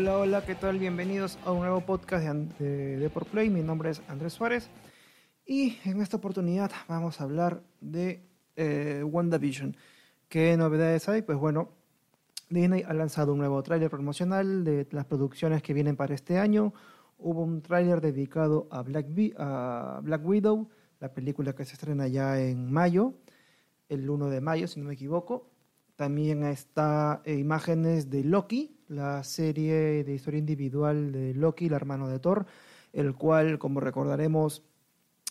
Hola, hola, ¿qué tal? Bienvenidos a un nuevo podcast de, de, Play. Mi nombre es Andrés Suárez y en esta oportunidad vamos a hablar de eh, WandaVision. ¿Qué novedades hay? Pues bueno, Disney ha lanzado un nuevo tráiler promocional de las producciones que vienen para este año. Hubo un tráiler dedicado a Black, a Black Widow, la película que se estrena ya en mayo, el 1 de mayo, si no me equivoco. También está eh, imágenes de Loki, la serie de historia individual de Loki, el hermano de Thor, el cual, como recordaremos,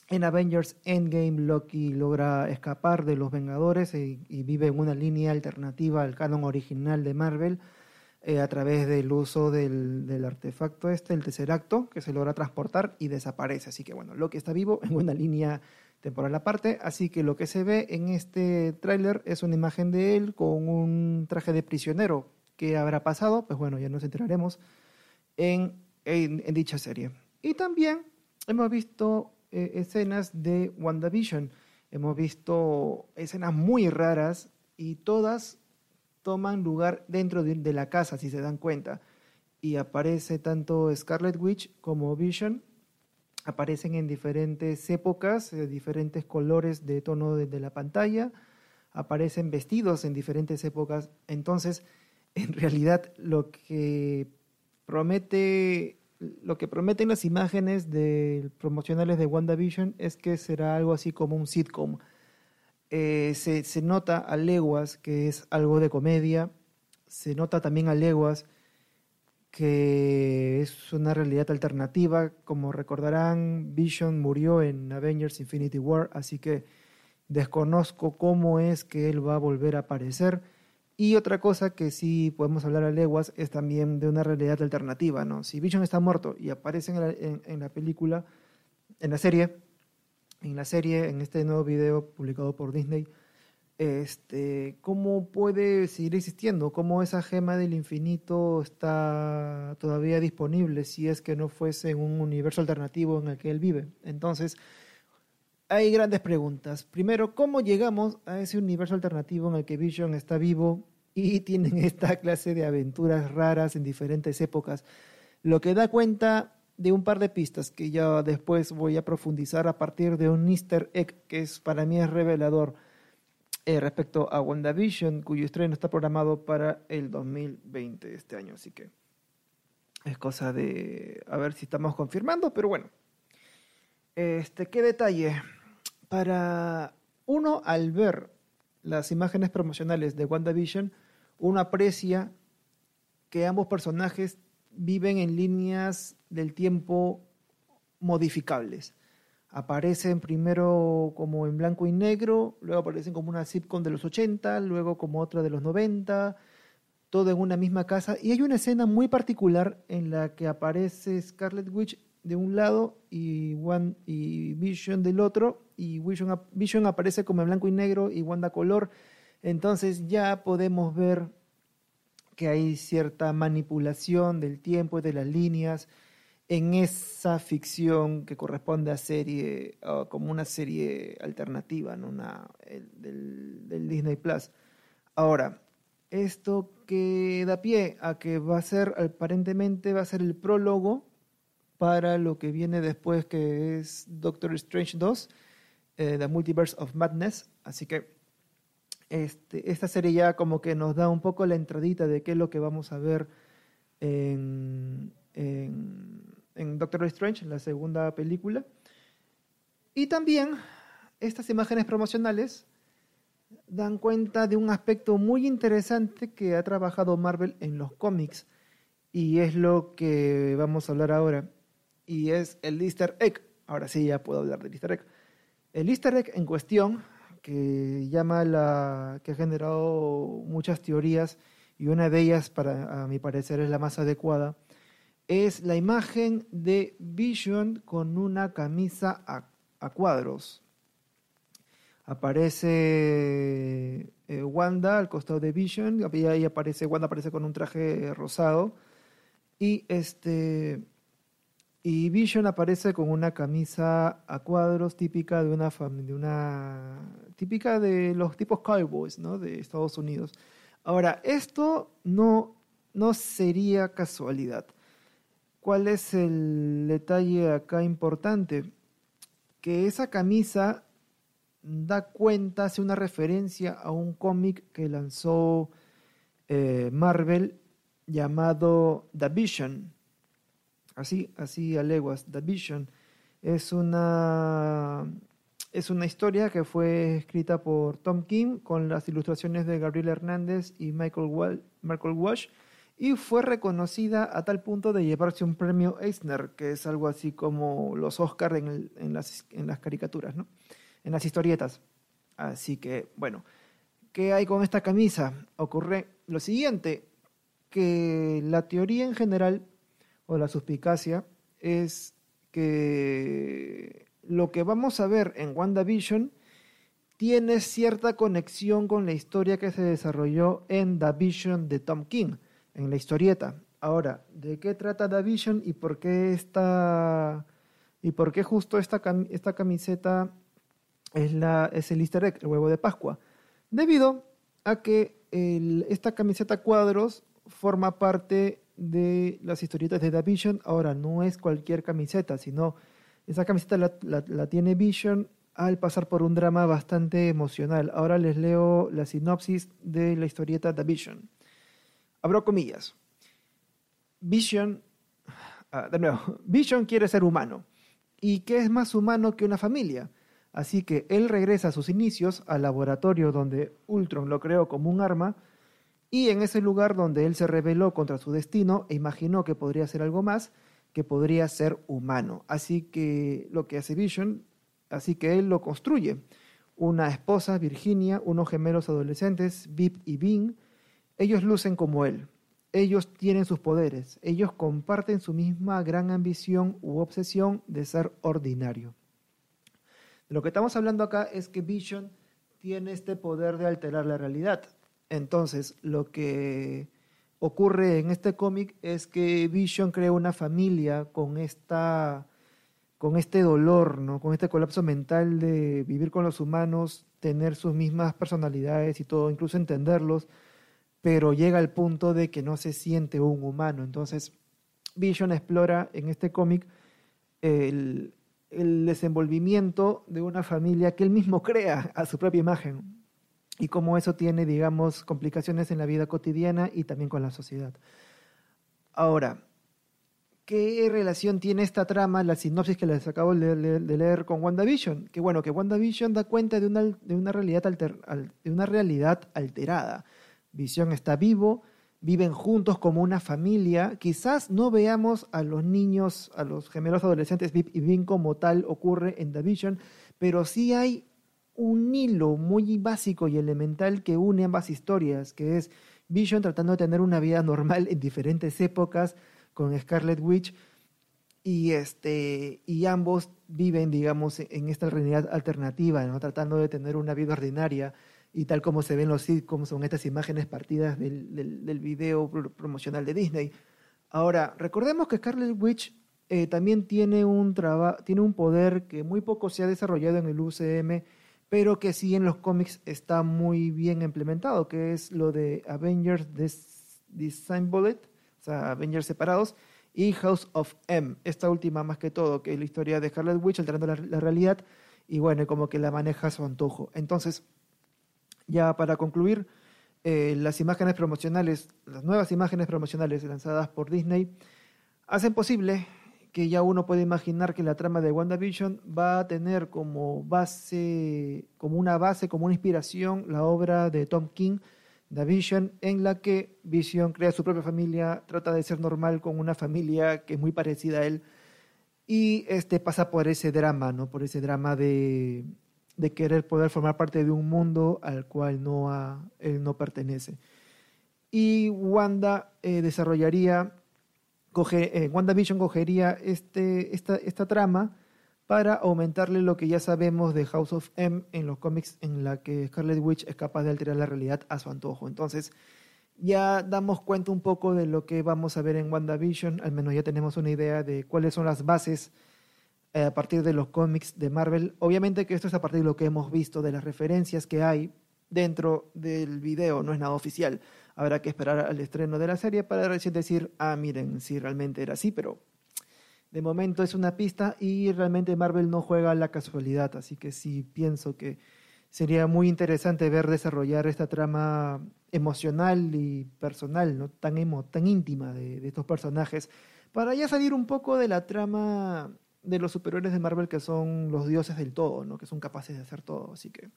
en Avengers Endgame Loki logra escapar de los Vengadores y, vive en una línea alternativa al canon original de Marvel eh, a través del uso del, artefacto este, el tercer acto, que se logra transportar y desaparece. Así que bueno, Loki está vivo en una línea temporal aparte, así que lo que se ve en este tráiler es una imagen de él con un traje de prisionero. ¿Qué habrá pasado? Pues bueno, ya nos enteraremos en, en, dicha serie. Y también hemos visto eh, escenas de WandaVision. Hemos visto escenas muy raras y todas toman lugar dentro de, de la casa, si se dan cuenta. Y aparece tanto Scarlet Witch como Vision aparecen en diferentes épocas, eh, diferentes colores de tono de, la pantalla, aparecen vestidos en diferentes épocas. Entonces, en realidad, lo que promete, lo que prometen las imágenes de, promocionales de WandaVision es que será algo así como un sitcom. Eh, se, se nota a leguas que es algo de comedia, se nota también a leguas que es una realidad alternativa. Como recordarán, Vision murió en Avengers Infinity War, así que desconozco cómo es que él va a volver a aparecer. Y otra cosa que sí podemos hablar a leguas es también de una realidad alternativa, ¿no? Si Vision está muerto y aparece en la, película, en la serie, en la serie, en este nuevo video publicado por Disney, este, cómo puede seguir existiendo, cómo esa gema del infinito está todavía disponible si es que no fuese un universo alternativo en el que él vive. Entonces, hay grandes preguntas. Primero, ¿cómo llegamos a ese universo alternativo en el que Vision está vivo y tienen esta clase de aventuras raras en diferentes épocas? Lo que da cuenta de un par de pistas que ya después voy a profundizar a partir de un easter egg que es para mí es revelador eh, respecto a WandaVision, cuyo estreno está programado para el 2020 este año. Así que es cosa de a ver si estamos confirmando, pero bueno. Este, ¿Qué detalle? Para uno, al ver las imágenes promocionales de WandaVision, uno aprecia que ambos personajes viven en líneas del tiempo modificables aparecen primero como en blanco y negro, luego aparecen como una sitcom de los 80, luego como otra de los 90, todo en una misma casa. Y hay una escena muy particular en la que aparece Scarlet Witch de un lado y, One, y Vision del otro, y Vision, Vision aparece como en blanco y negro y Wanda color. Entonces ya podemos ver que hay cierta manipulación del tiempo y de las líneas en esa ficción que corresponde a serie, como una serie alternativa, ¿no? una, del, Disney Plus. Ahora, esto que da pie a que va a ser, aparentemente va a ser el prólogo para lo que viene después, que es Doctor Strange 2, eh, The Multiverse of Madness. Así que este, esta serie ya como que nos da un poco la entradita de qué es lo que vamos a ver en en Doctor Strange, la segunda película. Y también estas imágenes promocionales dan cuenta de un aspecto muy interesante que ha trabajado Marvel en los cómics y es lo que vamos a hablar ahora y es el Easter egg. Ahora sí ya puedo hablar del Easter egg. El Easter egg en cuestión que llama la que ha generado muchas teorías y una de ellas para a mi parecer es la más adecuada es la imagen de Vision con una camisa a, cuadros. Aparece eh, Wanda al costado de Vision, y ahí aparece, Wanda aparece con un traje rosado. Y este y Vision aparece con una camisa a cuadros típica de una familia, una típica de los tipos cowboys, ¿no? De Estados Unidos. Ahora, esto no no sería casualidad. ¿Cuál es el detalle acá importante? Que esa camisa da cuenta, hace una referencia a un cómic que lanzó eh, Marvel llamado The Vision. Así, así a leguas, The Vision. Es una, es una historia que fue escrita por Tom King con las ilustraciones de Gabriel Hernández y Michael, Michael Walsh y fue reconocida a tal punto de llevarse un premio Eisner, que es algo así como los Oscars en, en, las, en las caricaturas, ¿no? en las historietas. Así que, bueno, ¿qué hay con esta camisa? Ocurre lo siguiente, que la teoría en general, o la suspicacia, es que lo que vamos a ver en WandaVision tiene cierta conexión con la historia que se desarrolló en The Vision de Tom King en la historieta. Ahora, ¿de qué trata The Vision y por qué esta y por qué justo esta, esta camiseta es, la, es el easter egg, el huevo de Pascua? Debido a que esta camiseta cuadros forma parte de las historietas de The Vision. Ahora, no es cualquier camiseta, sino esa camiseta la, la tiene Vision al pasar por un drama bastante emocional. Ahora les leo la sinopsis de la historieta The Vision abro comillas. Vision, ah, de nuevo, Vision quiere ser humano. ¿Y qué es más humano que una familia? Así que él regresa a sus inicios al laboratorio donde Ultron lo creó como un arma y en ese lugar donde él se rebeló contra su destino e imaginó que podría ser algo más, que podría ser humano. Así que lo que hace Vision, así que él lo construye. Una esposa, Virginia, unos gemelos adolescentes, Vip y Bing, ellos lucen como Él. Ellos tienen sus poderes. Ellos comparten su misma gran ambición u obsesión de ser ordinario. lo que estamos hablando acá es que Vision tiene este poder de alterar la realidad. Entonces, lo que ocurre en este cómic es que Vision crea una familia con esta con este dolor, ¿no? con este colapso mental de vivir con los humanos, tener sus mismas personalidades y todo, incluso entenderlos, pero llega al punto de que no se siente un humano. Entonces, Vision explora en este cómic el, desenvolvimiento de una familia que él mismo crea a su propia imagen y cómo eso tiene, digamos, complicaciones en la vida cotidiana y también con la sociedad. Ahora, ¿qué relación tiene esta trama, la sinopsis que les acabo de, leer con WandaVision? Que bueno, que WandaVision da cuenta de una, de una, realidad, de una realidad alterada Visión está vivo, viven juntos como una familia. Quizás no veamos a los niños, a los gemelos adolescentes Vip y Vin como tal ocurre en The Vision, pero sí hay un hilo muy básico y elemental que une ambas historias, que es Vision tratando de tener una vida normal en diferentes épocas con Scarlet Witch y este y ambos viven digamos en esta realidad alternativa, ¿no? tratando de tener una vida ordinaria y tal como se ven los sitcoms, son estas imágenes partidas del, del, video promocional de Disney. Ahora, recordemos que Scarlet Witch eh, también tiene un, tiene un poder que muy poco se ha desarrollado en el UCM, pero que sí en los cómics está muy bien implementado, que es lo de Avengers Design Bullet, o sea, Avengers separados, y House of M, esta última más que todo, que es la historia de Scarlet Witch alterando la, realidad, y bueno, como que la maneja a su antojo. Entonces, ya para concluir, eh, las imágenes promocionales, las nuevas imágenes promocionales lanzadas por Disney, hacen posible que ya uno puede imaginar que la trama de WandaVision va a tener como base, como una base, como una inspiración, la obra de Tom King, The Vision, en la que Vision crea su propia familia, trata de ser normal con una familia que es muy parecida a él, y este pasa por ese drama, ¿no? Por ese drama de querer poder formar parte de un mundo al cual no él no pertenece. Y Wanda eh, desarrollaría, coge, eh, WandaVision cogería este, esta, esta trama para aumentarle lo que ya sabemos de House of M en los cómics en la que Scarlet Witch es capaz de alterar la realidad a su antojo. Entonces, ya damos cuenta un poco de lo que vamos a ver en WandaVision, al menos ya tenemos una idea de cuáles son las bases eh, a partir de los cómics de Marvel. Obviamente que esto es a partir de lo que hemos visto, de las referencias que hay dentro del video, no es nada oficial. Habrá que esperar al estreno de la serie para decir, ah, miren, si realmente era así, pero de momento es una pista y realmente Marvel no juega la casualidad, así que sí pienso que sería muy interesante ver desarrollar esta trama emocional y personal, ¿no? tan, emo, tan íntima de, de estos personajes, para ya salir un poco de la trama de los superiores de Marvel que son los dioses del todo, ¿no? que son capaces de hacer todo. Así que.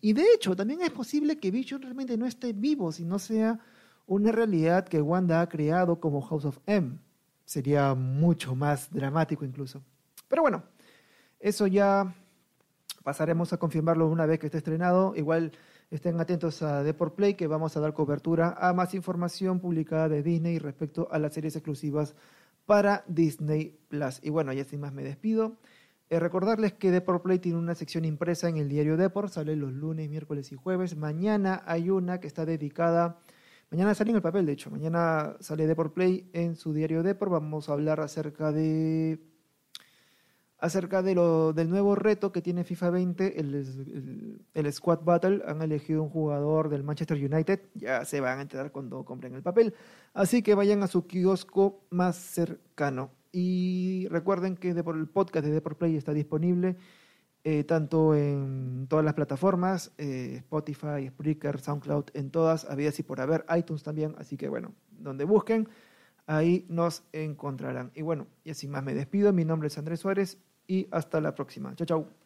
Y de hecho, también es posible que Vision realmente no esté vivo, sino sea una realidad que Wanda ha creado como House of M. Sería mucho más dramático incluso. Pero bueno, eso ya pasaremos a confirmarlo una vez que esté estrenado. Igual estén atentos a Deport Play que vamos a dar cobertura a más información publicada de Disney respecto a las series exclusivas para Disney Plus. Y bueno, ya sin más me despido. Eh, recordarles que Deport Play tiene una sección impresa en el diario Deport, sale los lunes, miércoles y jueves. Mañana hay una que está dedicada, mañana sale en el papel de hecho, mañana sale Deport Play en su diario Deport. Vamos a hablar acerca de acerca de lo, del nuevo reto que tiene FIFA 20, el, el, Squad Battle. Han elegido un jugador del Manchester United, ya se van a enterar cuando compren el papel. Así que vayan a su kiosco más cercano. Y recuerden que el podcast de Deport Play está disponible eh, tanto en todas las plataformas, eh, Spotify, Spreaker, SoundCloud, en todas, habidas y por haber, iTunes también. Así que bueno, donde busquen ahí nos encontrarán. Y bueno, y así más me despido. Mi nombre es Andrés Suárez y hasta la próxima. Chao, chao.